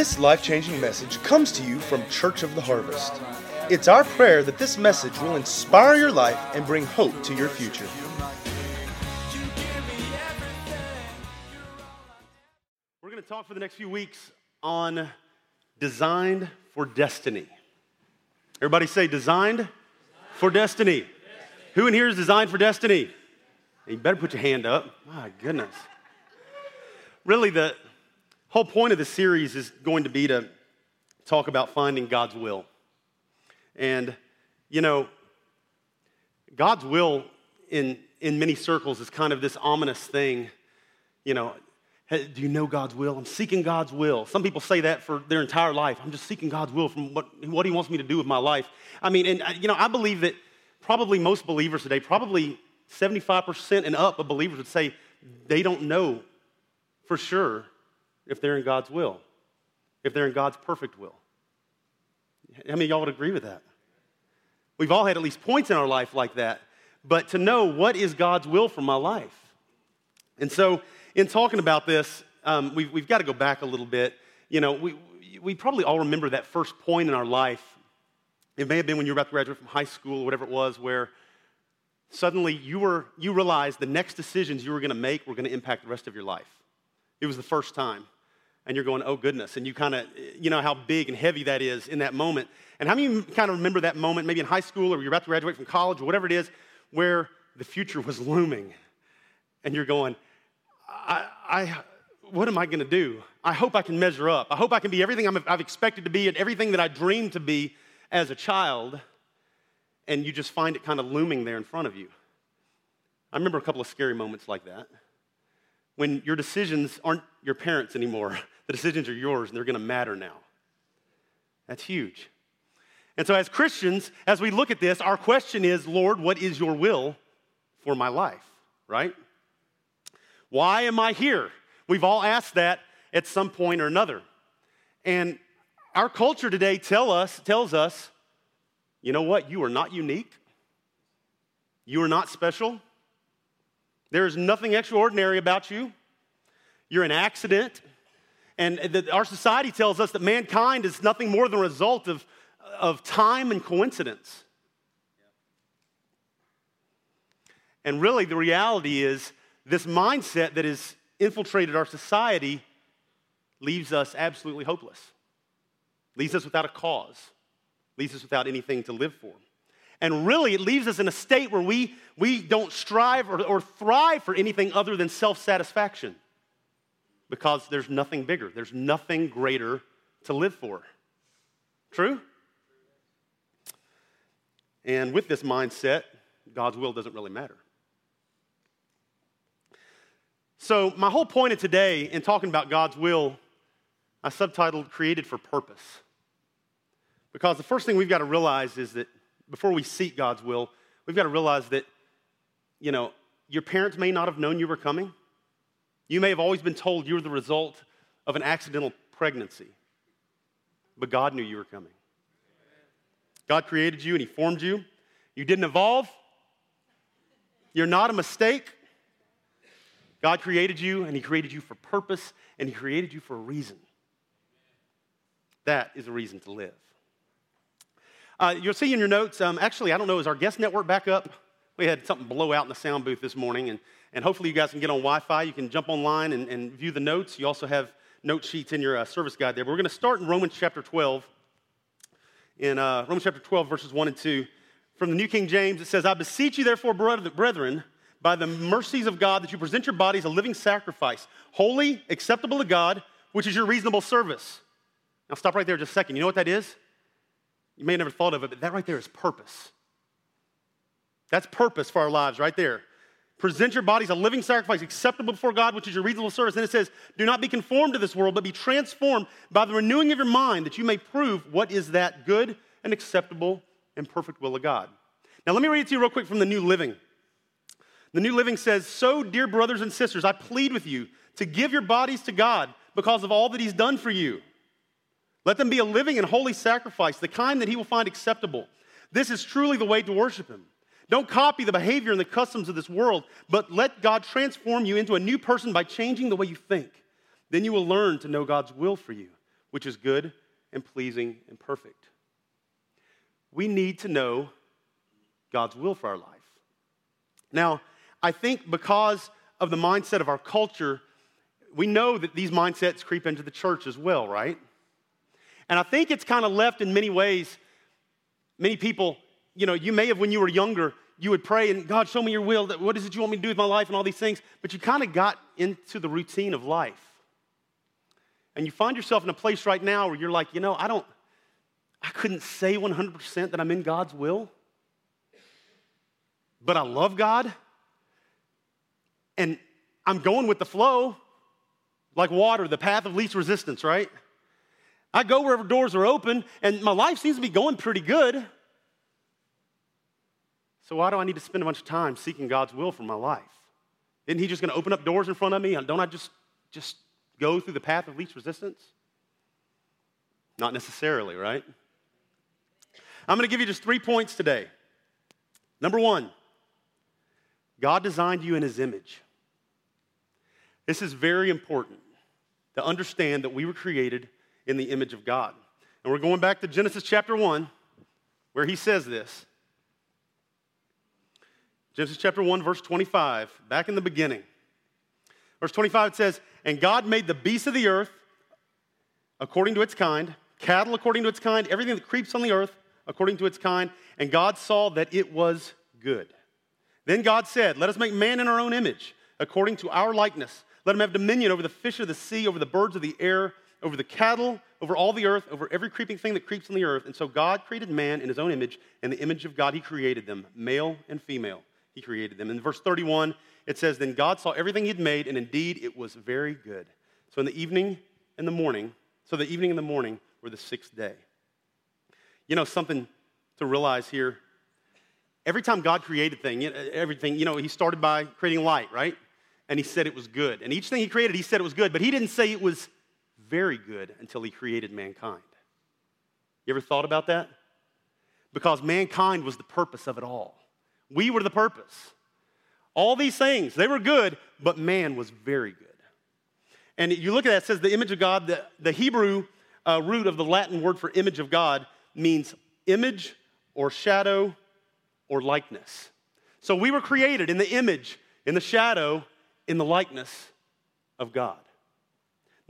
This life changing message comes to you from Church of the Harvest. It's our prayer that this message will inspire your life and bring hope to your future. We're going to talk for the next few weeks on designed for destiny. Everybody say designed for destiny. Who in here is designed for destiny? You better put your hand up. My goodness. Really, the whole point of the series is going to be to talk about finding God's will. And, you know, God's will in, in many circles is kind of this ominous thing. You know, hey, do you know God's will? I'm seeking God's will. Some people say that for their entire life. I'm just seeking God's will from what, what He wants me to do with my life. I mean, and, you know, I believe that probably most believers today, probably 75% and up of believers would say they don't know for sure if they're in God's will, if they're in God's perfect will. How many y'all would agree with that? We've all had at least points in our life like that. But to know what is God's will for my life. And so, in talking about this, um, we've, we've got to go back a little bit. You know, we, we probably all remember that first point in our life. It may have been when you were about to graduate from high school or whatever it was, where suddenly you, were, you realized the next decisions you were going to make were going to impact the rest of your life. It was the first time. And you're going, oh goodness. And you kind of, you know how big and heavy that is in that moment. And how many you kind of remember that moment, maybe in high school or you're about to graduate from college or whatever it is, where the future was looming? And you're going, I, I what am I going to do? I hope I can measure up. I hope I can be everything i have expected to be and everything that I dreamed to be as a child and you just find it kind of looming there in front of you. I remember a couple of scary moments like that. When your decisions aren't your parents anymore, the decisions are yours and they're going to matter now. That's huge. And so, as Christians, as we look at this, our question is Lord, what is your will for my life, right? Why am I here? We've all asked that at some point or another. And our culture today tell us, tells us you know what? You are not unique. You are not special. There is nothing extraordinary about you. You're an accident. And the, our society tells us that mankind is nothing more than a result of, of time and coincidence. And really, the reality is this mindset that has infiltrated our society leaves us absolutely hopeless, leaves us without a cause leaves us without anything to live for. And really, it leaves us in a state where we, we don't strive or, or thrive for anything other than self satisfaction because there's nothing bigger, there's nothing greater to live for. True? And with this mindset, God's will doesn't really matter. So, my whole point of today in talking about God's will, I subtitled Created for Purpose. Because the first thing we've got to realize is that before we seek God's will, we've got to realize that, you know, your parents may not have known you were coming. You may have always been told you were the result of an accidental pregnancy, but God knew you were coming. God created you and He formed you. You didn't evolve. You're not a mistake. God created you and He created you for purpose and He created you for a reason. That is a reason to live. Uh, you'll see in your notes, um, actually, I don't know, is our guest network back up? We had something blow out in the sound booth this morning, and, and hopefully you guys can get on Wi Fi. You can jump online and, and view the notes. You also have note sheets in your uh, service guide there. But we're going to start in Romans chapter 12. In uh, Romans chapter 12, verses 1 and 2. From the New King James, it says, I beseech you, therefore, brethren, by the mercies of God, that you present your bodies a living sacrifice, holy, acceptable to God, which is your reasonable service. Now, stop right there just a second. You know what that is? You may have never thought of it, but that right there is purpose. That's purpose for our lives right there. Present your bodies a living sacrifice acceptable before God, which is your reasonable service. And it says, Do not be conformed to this world, but be transformed by the renewing of your mind, that you may prove what is that good and acceptable and perfect will of God. Now, let me read it to you real quick from the New Living. The New Living says, So, dear brothers and sisters, I plead with you to give your bodies to God because of all that He's done for you. Let them be a living and holy sacrifice, the kind that he will find acceptable. This is truly the way to worship him. Don't copy the behavior and the customs of this world, but let God transform you into a new person by changing the way you think. Then you will learn to know God's will for you, which is good and pleasing and perfect. We need to know God's will for our life. Now, I think because of the mindset of our culture, we know that these mindsets creep into the church as well, right? And I think it's kind of left in many ways. Many people, you know, you may have, when you were younger, you would pray and God, show me your will. What is it you want me to do with my life and all these things? But you kind of got into the routine of life. And you find yourself in a place right now where you're like, you know, I don't, I couldn't say 100% that I'm in God's will, but I love God. And I'm going with the flow, like water, the path of least resistance, right? I go wherever doors are open, and my life seems to be going pretty good. So, why do I need to spend a bunch of time seeking God's will for my life? Isn't He just going to open up doors in front of me? Don't I just, just go through the path of least resistance? Not necessarily, right? I'm going to give you just three points today. Number one, God designed you in His image. This is very important to understand that we were created in the image of God. And we're going back to Genesis chapter 1, where He says this. Genesis chapter 1, verse 25, back in the beginning. Verse 25 it says, And God made the beasts of the earth according to its kind, cattle according to its kind, everything that creeps on the earth according to its kind. And God saw that it was good. Then God said, Let us make man in our own image, according to our likeness. Let him have dominion over the fish of the sea, over the birds of the air, over the cattle, over all the earth, over every creeping thing that creeps on the earth. And so God created man in his own image. and the image of God, he created them, male and female he created them. In verse 31, it says, Then God saw everything he'd made, and indeed it was very good. So in the evening and the morning, so the evening and the morning were the sixth day. You know, something to realize here. Every time God created thing, everything, you know, he started by creating light, right? And he said it was good. And each thing he created, he said it was good, but he didn't say it was very good until he created mankind. You ever thought about that? Because mankind was the purpose of it all. We were the purpose. All these things, they were good, but man was very good. And you look at that, it says the image of God, the, the Hebrew uh, root of the Latin word for image of God means image or shadow or likeness. So we were created in the image, in the shadow, in the likeness of God.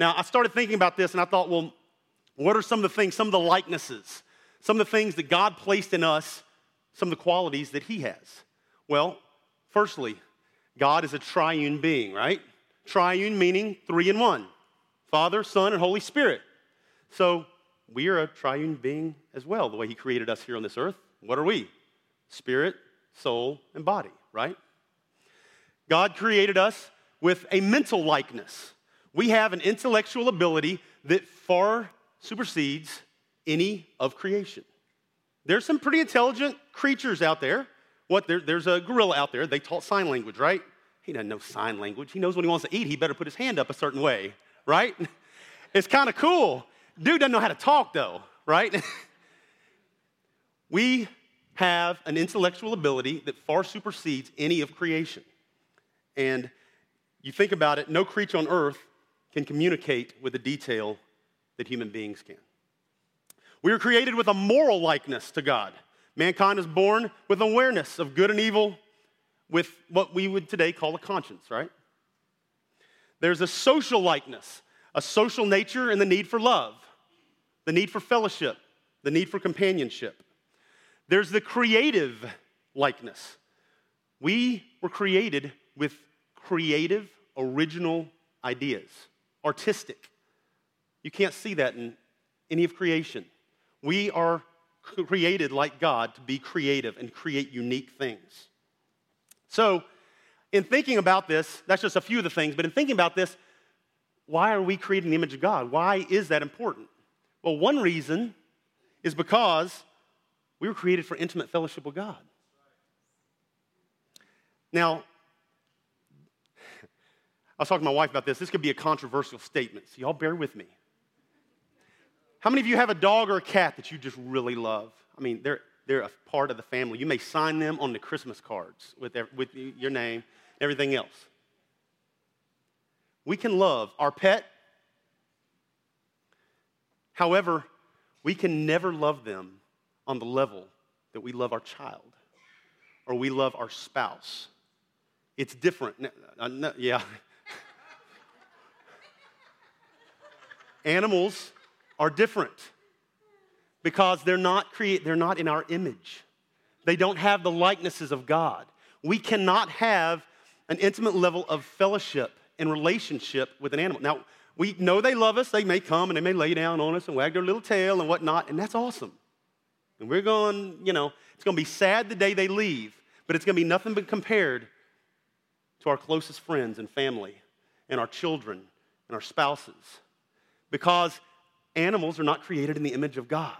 Now, I started thinking about this and I thought, well, what are some of the things, some of the likenesses, some of the things that God placed in us some of the qualities that he has? Well, firstly, God is a triune being, right? Triune meaning three in one Father, Son, and Holy Spirit. So we are a triune being as well, the way he created us here on this earth. What are we? Spirit, soul, and body, right? God created us with a mental likeness. We have an intellectual ability that far supersedes any of creation. There's some pretty intelligent creatures out there. What, there, there's a gorilla out there. They taught sign language, right? He doesn't know sign language. He knows when he wants to eat, he better put his hand up a certain way, right? It's kind of cool. Dude doesn't know how to talk, though, right? we have an intellectual ability that far supersedes any of creation. And you think about it, no creature on earth can communicate with the detail that human beings can. We are created with a moral likeness to God. Mankind is born with awareness of good and evil, with what we would today call a conscience, right? There's a social likeness, a social nature, and the need for love, the need for fellowship, the need for companionship. There's the creative likeness. We were created with creative, original ideas, artistic. You can't see that in any of creation. We are created like God to be creative and create unique things. So, in thinking about this, that's just a few of the things, but in thinking about this, why are we creating the image of God? Why is that important? Well, one reason is because we were created for intimate fellowship with God. Now, I was talking to my wife about this. This could be a controversial statement, so y'all bear with me. How many of you have a dog or a cat that you just really love? I mean, they're, they're a part of the family. You may sign them on the Christmas cards with, with your name, everything else. We can love our pet However, we can never love them on the level that we love our child or we love our spouse. It's different. Uh, yeah. Animals are different because they're not create they're not in our image. They don't have the likenesses of God. We cannot have an intimate level of fellowship and relationship with an animal. Now, we know they love us. They may come and they may lay down on us and wag their little tail and whatnot, and that's awesome. And we're going, you know, it's going to be sad the day they leave, but it's going to be nothing but compared to our closest friends and family and our children and our spouses because animals are not created in the image of God.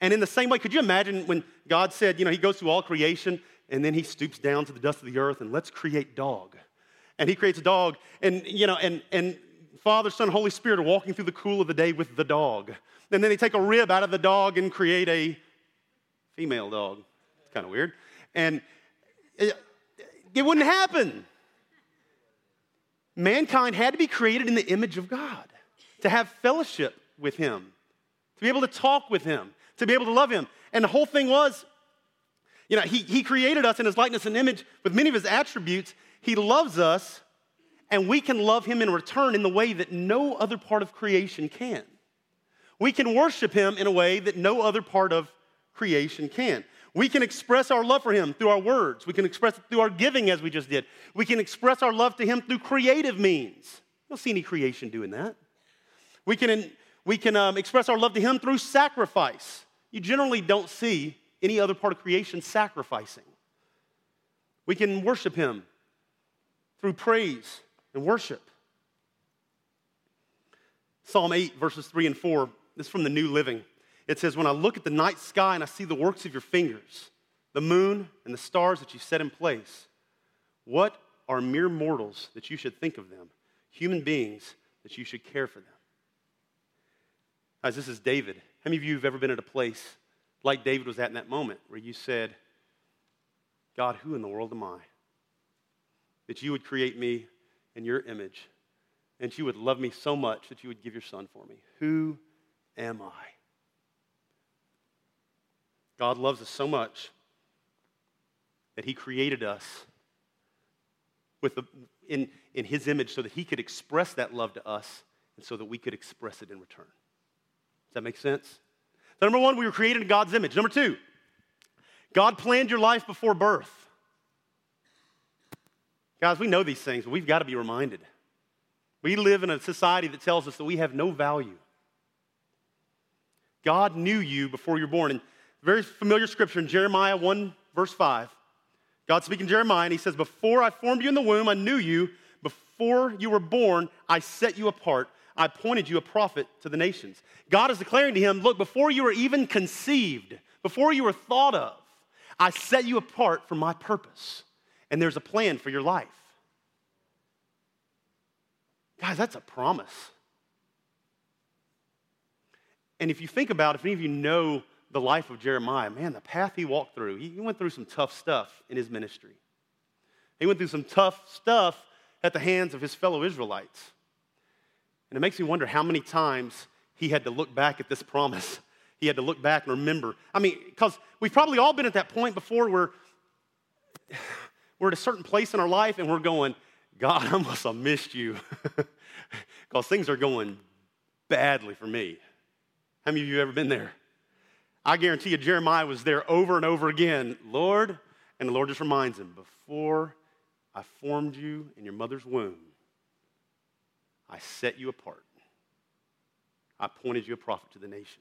And in the same way, could you imagine when God said, you know, He goes through all creation and then He stoops down to the dust of the earth and let's create dog. And He creates a dog, and, you know, and, and Father, Son, Holy Spirit are walking through the cool of the day with the dog. And then they take a rib out of the dog and create a female dog. It's kind of weird. And it, it wouldn't happen. Mankind had to be created in the image of God, to have fellowship with Him, to be able to talk with Him, to be able to love Him. And the whole thing was, you know, He, he created us in His likeness and image with many of His attributes. He loves us, and we can love Him in return in the way that no other part of creation can. We can worship Him in a way that no other part of creation can. We can express our love for Him through our words. We can express it through our giving, as we just did. We can express our love to Him through creative means. You don't see any creation doing that. We can, we can um, express our love to Him through sacrifice. You generally don't see any other part of creation sacrificing. We can worship Him through praise and worship. Psalm 8, verses 3 and 4, this is from the New Living. It says, When I look at the night sky and I see the works of your fingers, the moon and the stars that you set in place, what are mere mortals that you should think of them? Human beings that you should care for them. Guys, this is David. How many of you have ever been at a place like David was at in that moment where you said, God, who in the world am I? That you would create me in your image and you would love me so much that you would give your son for me. Who am I? God loves us so much that He created us with the, in, in His image so that He could express that love to us and so that we could express it in return. That make sense? So, number one, we were created in God's image. Number two, God planned your life before birth. Guys, we know these things, but we've got to be reminded. We live in a society that tells us that we have no value. God knew you before you were born. And very familiar scripture in Jeremiah 1, verse 5. God speaking Jeremiah, and he says, Before I formed you in the womb, I knew you. Before you were born, I set you apart. I appointed you a prophet to the nations. God is declaring to him, Look, before you were even conceived, before you were thought of, I set you apart for my purpose. And there's a plan for your life. Guys, that's a promise. And if you think about it, if any of you know the life of Jeremiah, man, the path he walked through, he went through some tough stuff in his ministry. He went through some tough stuff at the hands of his fellow Israelites. And it makes me wonder how many times he had to look back at this promise. He had to look back and remember. I mean, because we've probably all been at that point before where we're at a certain place in our life and we're going, God, I must have missed you because things are going badly for me. How many of you have ever been there? I guarantee you, Jeremiah was there over and over again. Lord, and the Lord just reminds him, before I formed you in your mother's womb, I set you apart. I appointed you a prophet to the nations.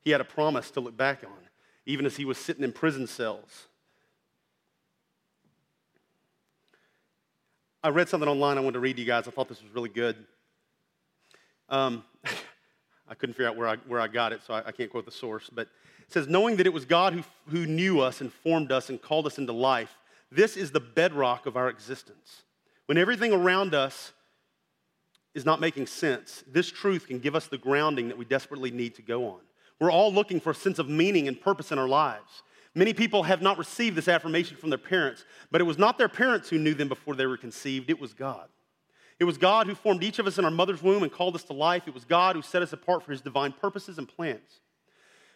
He had a promise to look back on, even as he was sitting in prison cells. I read something online I wanted to read to you guys. I thought this was really good. Um, I couldn't figure out where I, where I got it, so I, I can't quote the source. But it says, knowing that it was God who, who knew us and formed us and called us into life, this is the bedrock of our existence. When everything around us is not making sense, this truth can give us the grounding that we desperately need to go on. We're all looking for a sense of meaning and purpose in our lives. Many people have not received this affirmation from their parents, but it was not their parents who knew them before they were conceived, it was God. It was God who formed each of us in our mother's womb and called us to life. It was God who set us apart for his divine purposes and plans.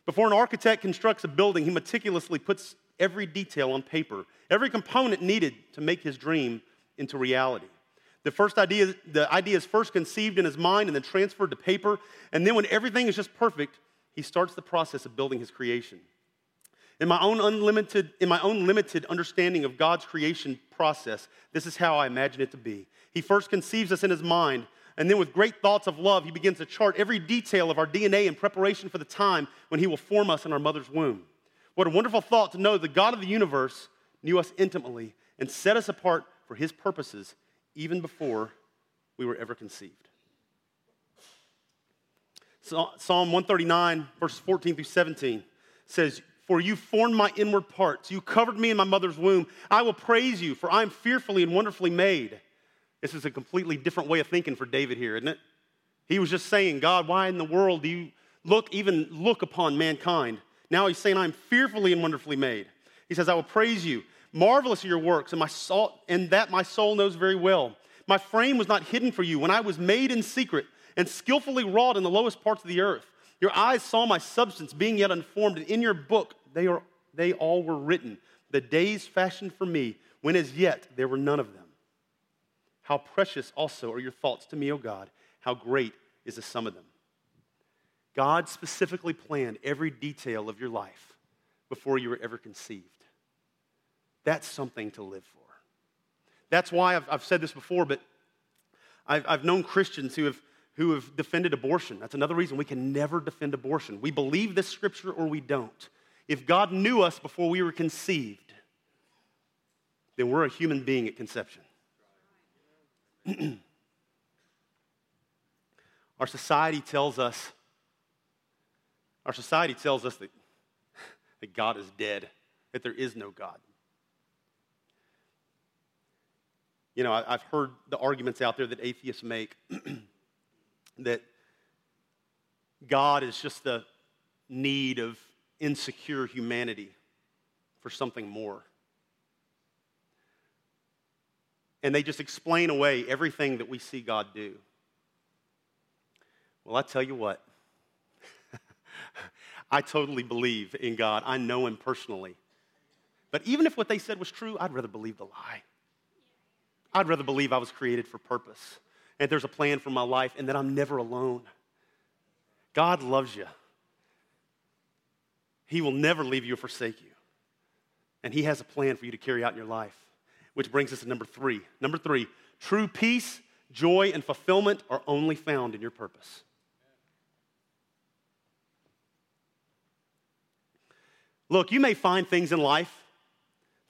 Before an architect constructs a building, he meticulously puts every detail on paper, every component needed to make his dream into reality. The first idea, the idea is first conceived in his mind and then transferred to paper. And then when everything is just perfect, he starts the process of building his creation. In my own unlimited, in my own limited understanding of God's creation process, this is how I imagine it to be. He first conceives us in his mind, and then with great thoughts of love, he begins to chart every detail of our DNA in preparation for the time when he will form us in our mother's womb. What a wonderful thought to know the God of the universe knew us intimately and set us apart for his purposes even before we were ever conceived. Psalm 139, verses 14 through 17 says, for you formed my inward parts. You covered me in my mother's womb. I will praise you, for I am fearfully and wonderfully made. This is a completely different way of thinking for David here, isn't it? He was just saying, God, why in the world do you look, even look upon mankind? Now he's saying, I'm fearfully and wonderfully made. He says, I will praise you. Marvelous are your works, and, my soul, and that my soul knows very well. My frame was not hidden for you when I was made in secret and skillfully wrought in the lowest parts of the earth. Your eyes saw my substance being yet unformed, and in your book they, are, they all were written. The days fashioned for me, when as yet there were none of them. How precious also are your thoughts to me, O God. How great is the sum of them. God specifically planned every detail of your life before you were ever conceived. That's something to live for. That's why I've, I've said this before, but I've, I've known Christians who have who have defended abortion. That's another reason we can never defend abortion. We believe this scripture or we don't. If God knew us before we were conceived, then we're a human being at conception. our society tells us, our society tells us that, that God is dead, that there is no God. You know, I, have heard the arguments out there that atheists make that God is just the need of insecure humanity for something more. And they just explain away everything that we see God do. Well, I tell you what, I totally believe in God. I know Him personally. But even if what they said was true, I'd rather believe the lie. I'd rather believe I was created for purpose and there's a plan for my life and that I'm never alone. God loves you. He will never leave you or forsake you. And He has a plan for you to carry out in your life. Which brings us to number three. Number three, true peace, joy, and fulfillment are only found in your purpose. Look, you may find things in life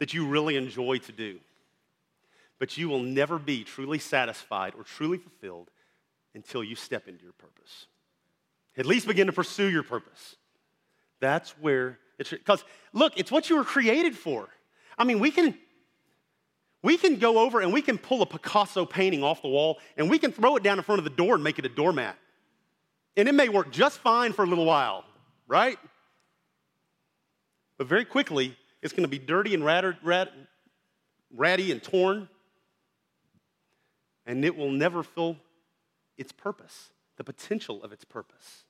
that you really enjoy to do but you will never be truly satisfied or truly fulfilled until you step into your purpose. At least begin to pursue your purpose. That's where it's because look, it's what you were created for. I mean, we can we can go over and we can pull a Picasso painting off the wall and we can throw it down in front of the door and make it a doormat. And it may work just fine for a little while, right? But very quickly, it's going to be dirty and rat, ratty and torn and it will never fill its purpose, the potential of its purpose.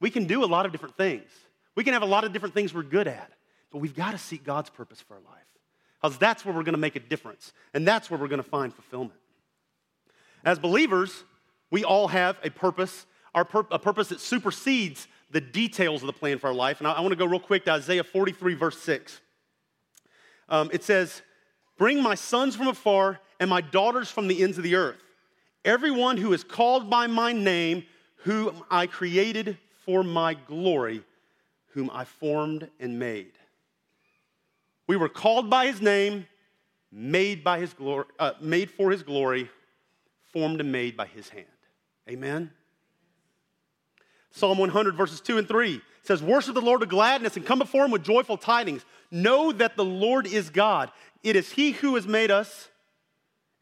We can do a lot of different things. We can have a lot of different things we're good at, but we've got to seek God's purpose for our life. Because that's where we're going to make a difference, and that's where we're going to find fulfillment. As believers, we all have a purpose, our pur- a purpose that supersedes the details of the plan for our life. And I, I want to go real quick to Isaiah 43, verse 6. Um, it says, Bring my sons from afar and my daughters from the ends of the earth. Everyone who is called by my name, whom I created for my glory, whom I formed and made. We were called by his name, made by his glory, uh, made for his glory, formed and made by his hand. Amen. Psalm 100, verses 2 and 3 says, Worship the Lord with gladness and come before him with joyful tidings. Know that the Lord is God. It is He who has made us,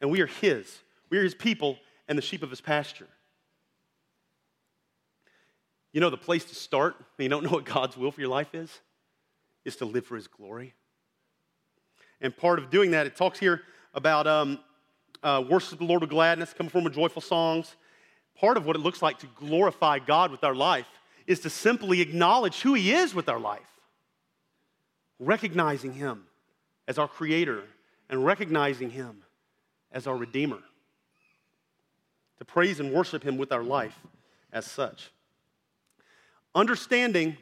and we are His. We are His people and the sheep of His pasture. You know, the place to start when you don't know what God's will for your life is, is to live for His glory. And part of doing that, it talks here about um, uh, worship the Lord with gladness, come from with joyful songs. Part of what it looks like to glorify God with our life is to simply acknowledge who He is with our life, recognizing Him as our Creator and recognizing Him as our Redeemer. To praise and worship Him with our life as such. Understanding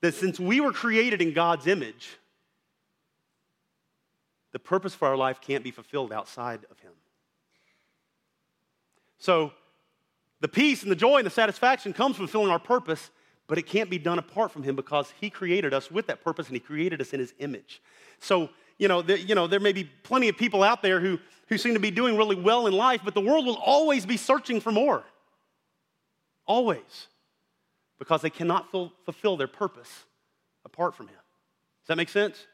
that since we were created in God's image, the purpose for our life can't be fulfilled outside of Him. So, the peace and the joy and the satisfaction comes from fulfilling our purpose, but it can't be done apart from Him because He created us with that purpose and He created us in His image. So, you know, the, you know there may be plenty of people out there who, who seem to be doing really well in life, but the world will always be searching for more. Always. Because they cannot fulfill their purpose apart from Him. Does that make sense?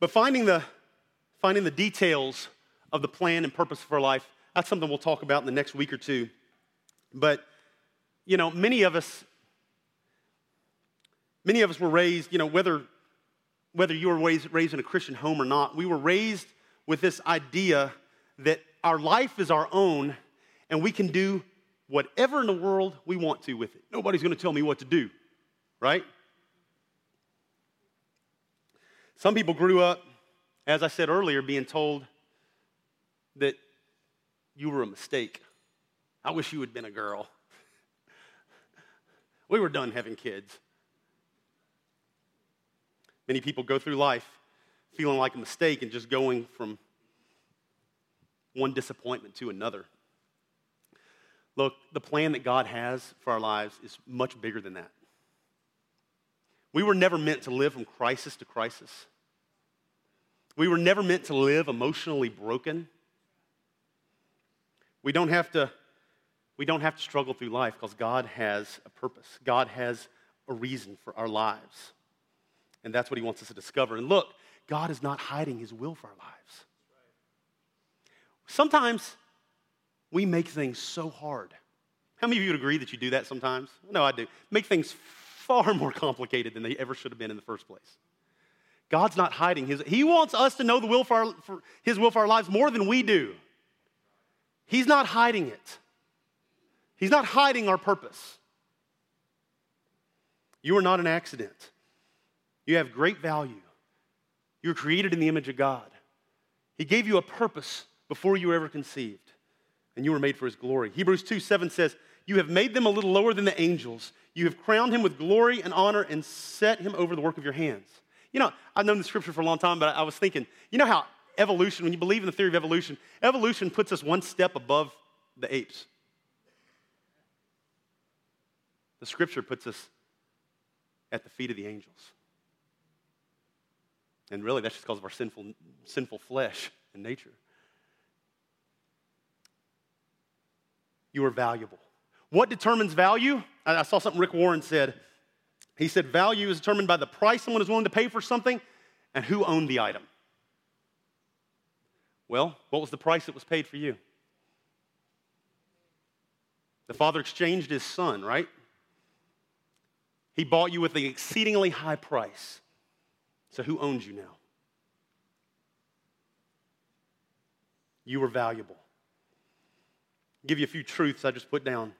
But finding the, finding the details of the plan and purpose for life, that's something we'll talk about in the next week or two. But, you know, many of us, many of us were raised, you know, whether, whether you were raised, raised in a Christian home or not, we were raised with this idea that our life is our own and we can do whatever in the world we want to with it. Nobody's going to tell me what to do, right? Some people grew up, as I said earlier, being told that you were a mistake. I wish you had been a girl. we were done having kids. Many people go through life feeling like a mistake and just going from one disappointment to another. Look, the plan that God has for our lives is much bigger than that. We were never meant to live from crisis to crisis. We were never meant to live emotionally broken. We don't have to, we don't have to struggle through life because God has a purpose. God has a reason for our lives. And that's what he wants us to discover. And look, God is not hiding his will for our lives. Sometimes we make things so hard. How many of you would agree that you do that sometimes? No, I do. Make things far more complicated than they ever should have been in the first place. God's not hiding his. He wants us to know the will for, our, for his will for our lives more than we do. He's not hiding it. He's not hiding our purpose. You are not an accident. You have great value. You were created in the image of God. He gave you a purpose before you were ever conceived, and you were made for His glory. Hebrews 2 7 says, You have made them a little lower than the angels. You have crowned him with glory and honor and set him over the work of your hands. You know, I've known the scripture for a long time, but I was thinking, you know how evolution, when you believe in the theory of evolution, evolution puts us one step above the apes. The scripture puts us at the feet of the angels. And really, that's just because of our sinful, sinful flesh and nature. You are valuable. What determines value? I saw something Rick Warren said. He said value is determined by the price someone is willing to pay for something and who owned the item. Well, what was the price that was paid for you? The father exchanged his son, right? He bought you with an exceedingly high price. So who owns you now? You were valuable. I'll give you a few truths I just put down.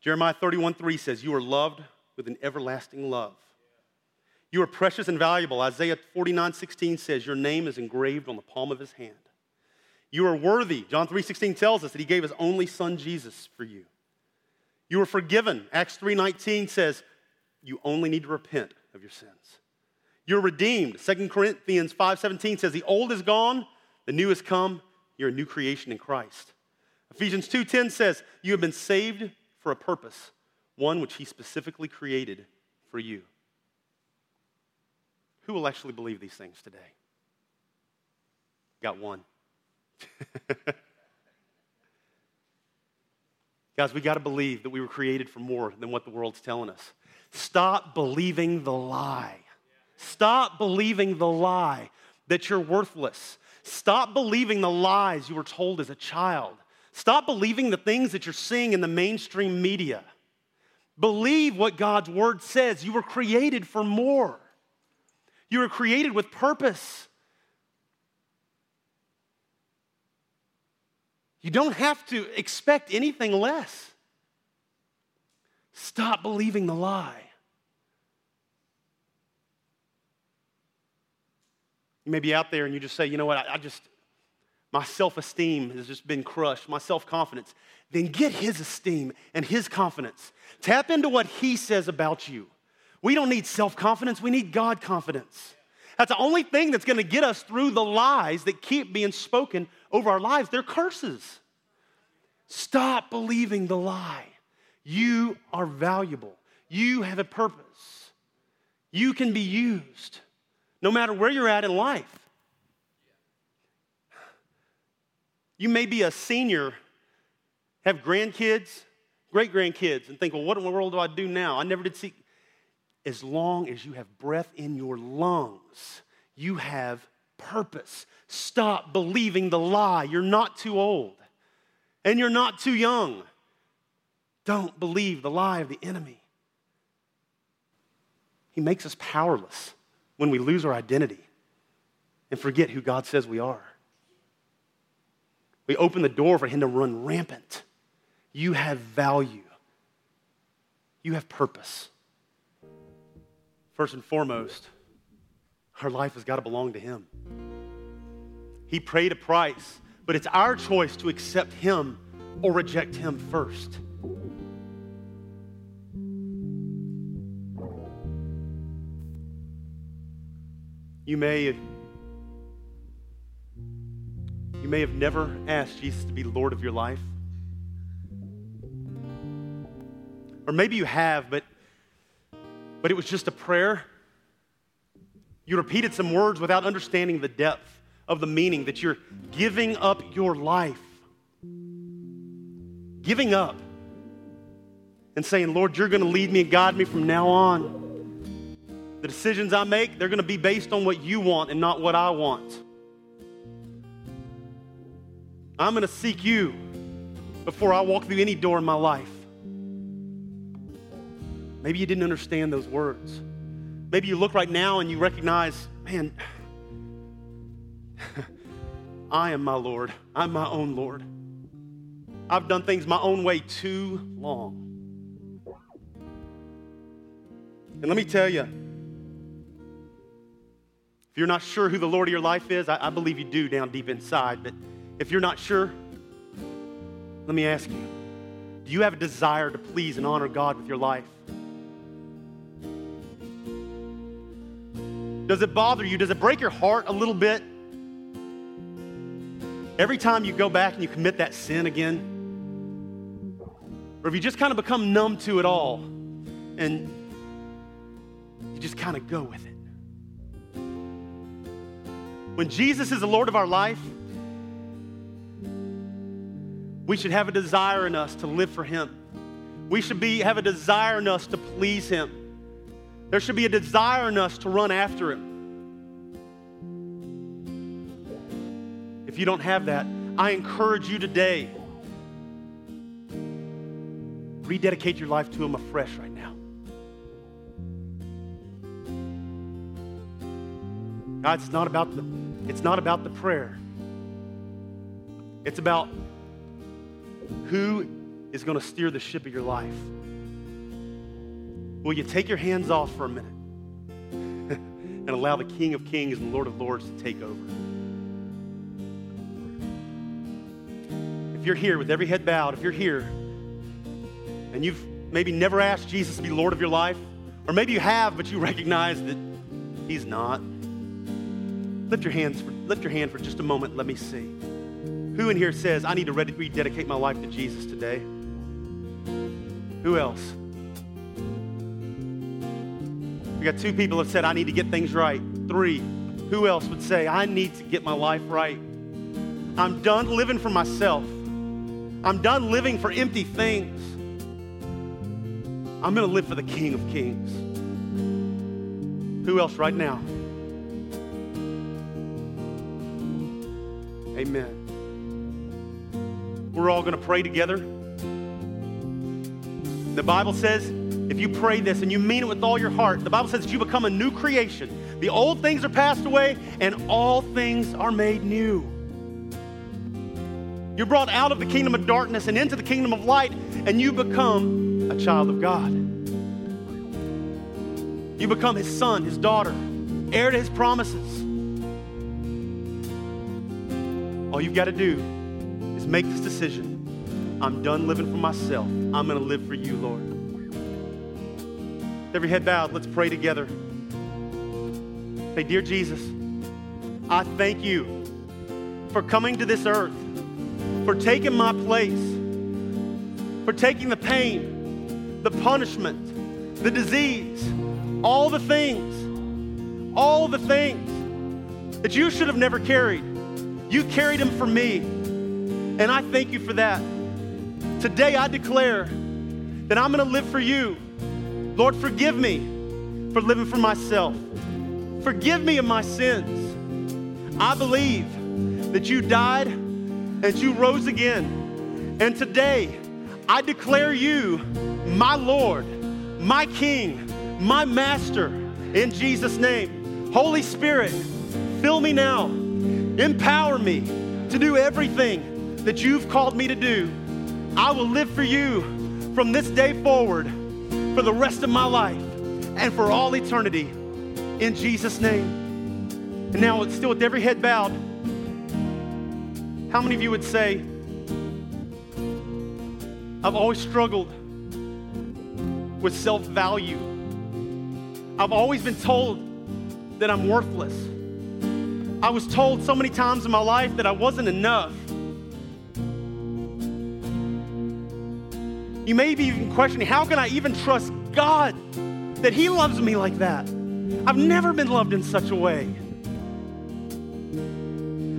Jeremiah 31 3 says, You are loved with an everlasting love. You are precious and valuable. Isaiah 49 16 says, Your name is engraved on the palm of his hand. You are worthy. John 3 16 tells us that he gave his only son Jesus for you. You are forgiven. Acts 3 19 says, You only need to repent of your sins. You're redeemed. 2 Corinthians 5 17 says, The old is gone, the new has come. You're a new creation in Christ. Ephesians 2:10 says, "You have been saved for a purpose, one which He specifically created for you. Who will actually believe these things today? Got one. Guys, we got to believe that we were created for more than what the world's telling us. Stop believing the lie. Stop believing the lie that you're worthless. Stop believing the lies you were told as a child Stop believing the things that you're seeing in the mainstream media. Believe what God's word says. You were created for more. You were created with purpose. You don't have to expect anything less. Stop believing the lie. You may be out there and you just say, you know what, I, I just, my self esteem has just been crushed, my self confidence. Then get his esteem and his confidence. Tap into what he says about you. We don't need self confidence, we need God confidence. That's the only thing that's gonna get us through the lies that keep being spoken over our lives. They're curses. Stop believing the lie. You are valuable, you have a purpose, you can be used no matter where you're at in life. You may be a senior, have grandkids, great grandkids, and think, well, what in the world do I do now? I never did see. As long as you have breath in your lungs, you have purpose. Stop believing the lie. You're not too old and you're not too young. Don't believe the lie of the enemy. He makes us powerless when we lose our identity and forget who God says we are. We open the door for him to run rampant. You have value, you have purpose. First and foremost, our life has got to belong to him. He paid a price, but it's our choice to accept him or reject him first. You may you may have never asked Jesus to be Lord of your life. Or maybe you have, but, but it was just a prayer. You repeated some words without understanding the depth of the meaning that you're giving up your life. Giving up and saying, Lord, you're going to lead me and guide me from now on. The decisions I make, they're going to be based on what you want and not what I want. I'm going to seek you before I walk through any door in my life. Maybe you didn't understand those words. Maybe you look right now and you recognize, man, I am my Lord. I'm my own Lord. I've done things my own way too long. And let me tell you, if you're not sure who the Lord of your life is, I, I believe you do down deep inside, but if you're not sure, let me ask you do you have a desire to please and honor God with your life? Does it bother you? Does it break your heart a little bit? Every time you go back and you commit that sin again? Or have you just kind of become numb to it all and you just kind of go with it? When Jesus is the Lord of our life, we should have a desire in us to live for Him. We should be, have a desire in us to please Him. There should be a desire in us to run after Him. If you don't have that, I encourage you today rededicate your life to Him afresh right now. God, it's not about the, it's not about the prayer. It's about who is going to steer the ship of your life? Will you take your hands off for a minute and allow the King of Kings and Lord of Lords to take over? If you're here with every head bowed, if you're here and you've maybe never asked Jesus to be Lord of your life, or maybe you have, but you recognize that He's not, lift your hands for, lift your hand for just a moment. Let me see. Who in here says, I need to rededicate my life to Jesus today? Who else? Got two people have said, I need to get things right. Three. Who else would say, I need to get my life right? I'm done living for myself. I'm done living for empty things. I'm going to live for the King of Kings. Who else right now? Amen. We're all going to pray together. The Bible says if you pray this and you mean it with all your heart, the Bible says that you become a new creation. The old things are passed away, and all things are made new. You're brought out of the kingdom of darkness and into the kingdom of light, and you become a child of God. You become his son, his daughter, heir to his promises. All you've got to do is make this decision. I'm done living for myself. I'm going to live for you, Lord. Every head bowed, let's pray together. Say, Dear Jesus, I thank you for coming to this earth, for taking my place, for taking the pain, the punishment, the disease, all the things, all the things that you should have never carried. You carried them for me. And I thank you for that. Today I declare that I'm going to live for you. Lord, forgive me for living for myself. Forgive me of my sins. I believe that you died and you rose again. And today, I declare you my Lord, my King, my Master, in Jesus' name. Holy Spirit, fill me now. Empower me to do everything that you've called me to do. I will live for you from this day forward for the rest of my life and for all eternity in Jesus' name. And now, it's still with every head bowed, how many of you would say, I've always struggled with self value? I've always been told that I'm worthless. I was told so many times in my life that I wasn't enough. You may be even questioning, how can I even trust God that He loves me like that? I've never been loved in such a way.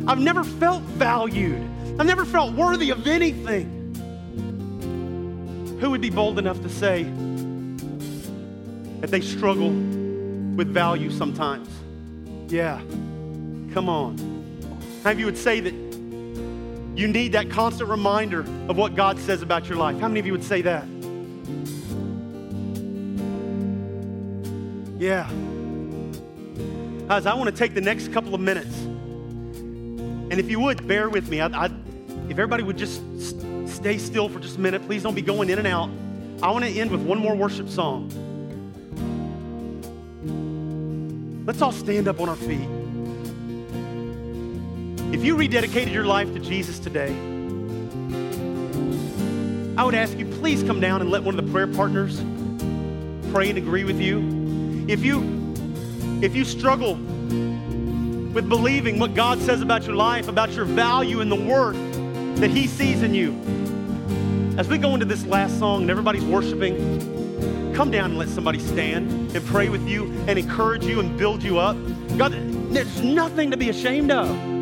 I've never felt valued. I've never felt worthy of anything. Who would be bold enough to say that they struggle with value sometimes? Yeah, come on. Many you would say that you need that constant reminder of what God says about your life? How many of you would say that? Yeah. Guys, I want to take the next couple of minutes. And if you would, bear with me. I, I, if everybody would just st- stay still for just a minute, please don't be going in and out. I want to end with one more worship song. Let's all stand up on our feet. If you rededicated your life to Jesus today, I would ask you, please come down and let one of the prayer partners pray and agree with you. If you if you struggle with believing what God says about your life, about your value and the worth that He sees in you, as we go into this last song and everybody's worshiping, come down and let somebody stand and pray with you and encourage you and build you up. God, there's nothing to be ashamed of.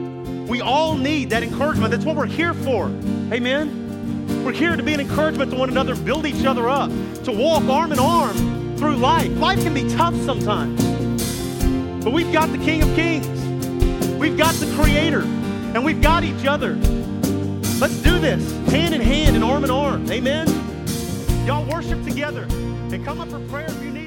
We all need that encouragement. That's what we're here for. Amen. We're here to be an encouragement to one another, build each other up, to walk arm in arm through life. Life can be tough sometimes, but we've got the King of Kings, we've got the Creator, and we've got each other. Let's do this hand in hand and arm in arm. Amen. Y'all worship together and come up for prayer if you need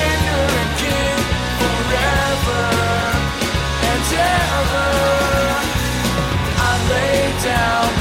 down